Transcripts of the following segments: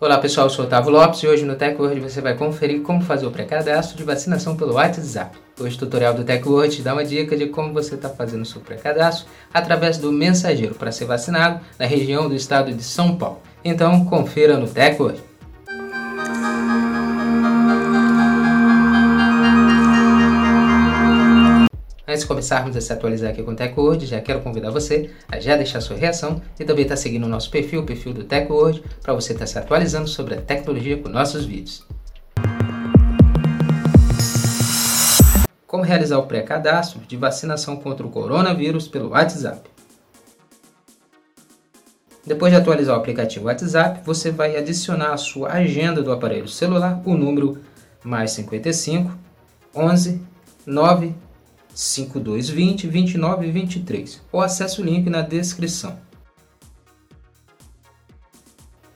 Olá pessoal, eu sou Otávio Lopes e hoje no TechWord você vai conferir como fazer o pré-cadastro de vacinação pelo WhatsApp. Hoje o tutorial do TechWord te dá uma dica de como você está fazendo o seu pré-cadastro através do mensageiro para ser vacinado na região do estado de São Paulo. Então confira no TechWord. Antes de começarmos a se atualizar aqui com o TechWord, já quero convidar você a já deixar sua reação e também estar tá seguindo o nosso perfil, o perfil do TechWord, para você estar tá se atualizando sobre a tecnologia com nossos vídeos. Como realizar o pré-cadastro de vacinação contra o coronavírus pelo WhatsApp. Depois de atualizar o aplicativo WhatsApp, você vai adicionar à sua agenda do aparelho celular o número mais 55 11 9 5220 2923 ou acesse o link na descrição.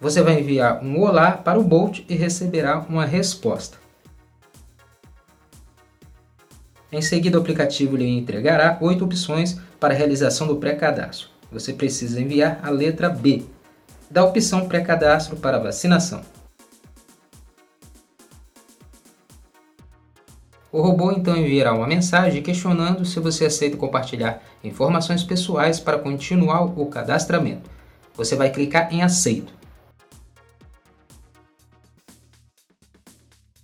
Você vai enviar um olá para o Bolt e receberá uma resposta. Em seguida, o aplicativo lhe entregará oito opções para a realização do pré-cadastro. Você precisa enviar a letra B da opção pré-cadastro para vacinação. O robô então enviará uma mensagem questionando se você aceita compartilhar informações pessoais para continuar o cadastramento. Você vai clicar em Aceito.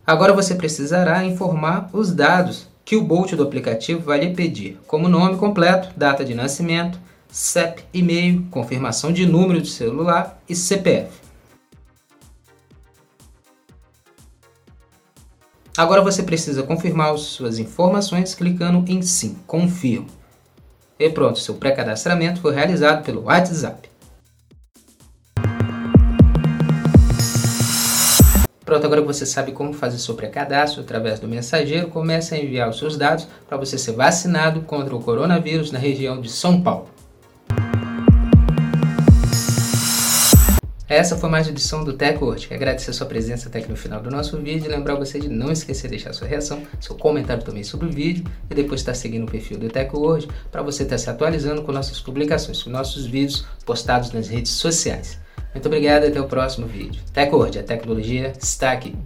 Agora você precisará informar os dados que o Bolt do aplicativo vai lhe pedir, como nome completo, data de nascimento, CEP, e-mail, confirmação de número de celular e CPF. Agora você precisa confirmar suas informações clicando em Sim, confirmo. E pronto, seu pré-cadastramento foi realizado pelo WhatsApp. Pronto, agora que você sabe como fazer seu pré-cadastro através do mensageiro, comece a enviar os seus dados para você ser vacinado contra o coronavírus na região de São Paulo. Essa foi mais uma edição do TechWord. Agradecer a sua presença até aqui no final do nosso vídeo. Lembrar você de não esquecer de deixar sua reação, seu comentário também sobre o vídeo e depois estar seguindo o perfil do TechWord para você estar se atualizando com nossas publicações, com nossos vídeos postados nas redes sociais. Muito obrigado e até o próximo vídeo. TechWord, a tecnologia está aqui.